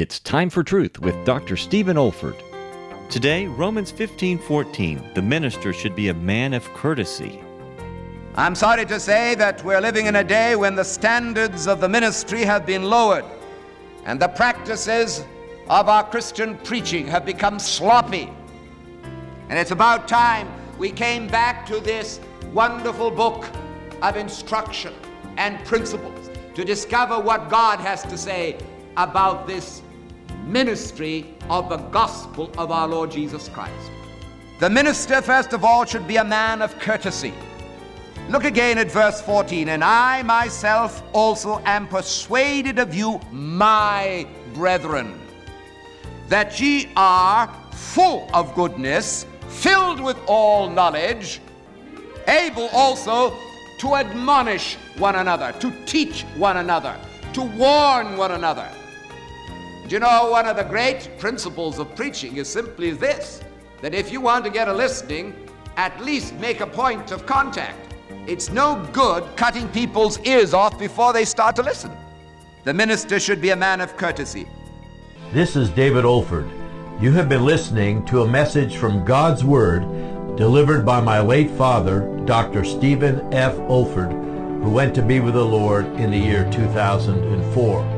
It's time for truth with Dr. Stephen Olford. Today, Romans 15:14, the minister should be a man of courtesy. I'm sorry to say that we're living in a day when the standards of the ministry have been lowered and the practices of our Christian preaching have become sloppy. And it's about time we came back to this wonderful book of instruction and principles to discover what God has to say about this ministry of the gospel of our Lord Jesus Christ. The minister, first of all, should be a man of courtesy. Look again at verse 14. And I myself also am persuaded of you, my brethren, that ye are full of goodness, filled with all knowledge, able also to admonish one another, to teach one another, to warn one another. Do you know one of the great principles of preaching is simply this that if you want to get a listening, at least make a point of contact. It's no good cutting people's ears off before they start to listen. The minister should be a man of courtesy. This is David Olford. You have been listening to a message from God's Word delivered by my late father, Dr. Stephen F. Olford, who went to be with the Lord in the year 2004.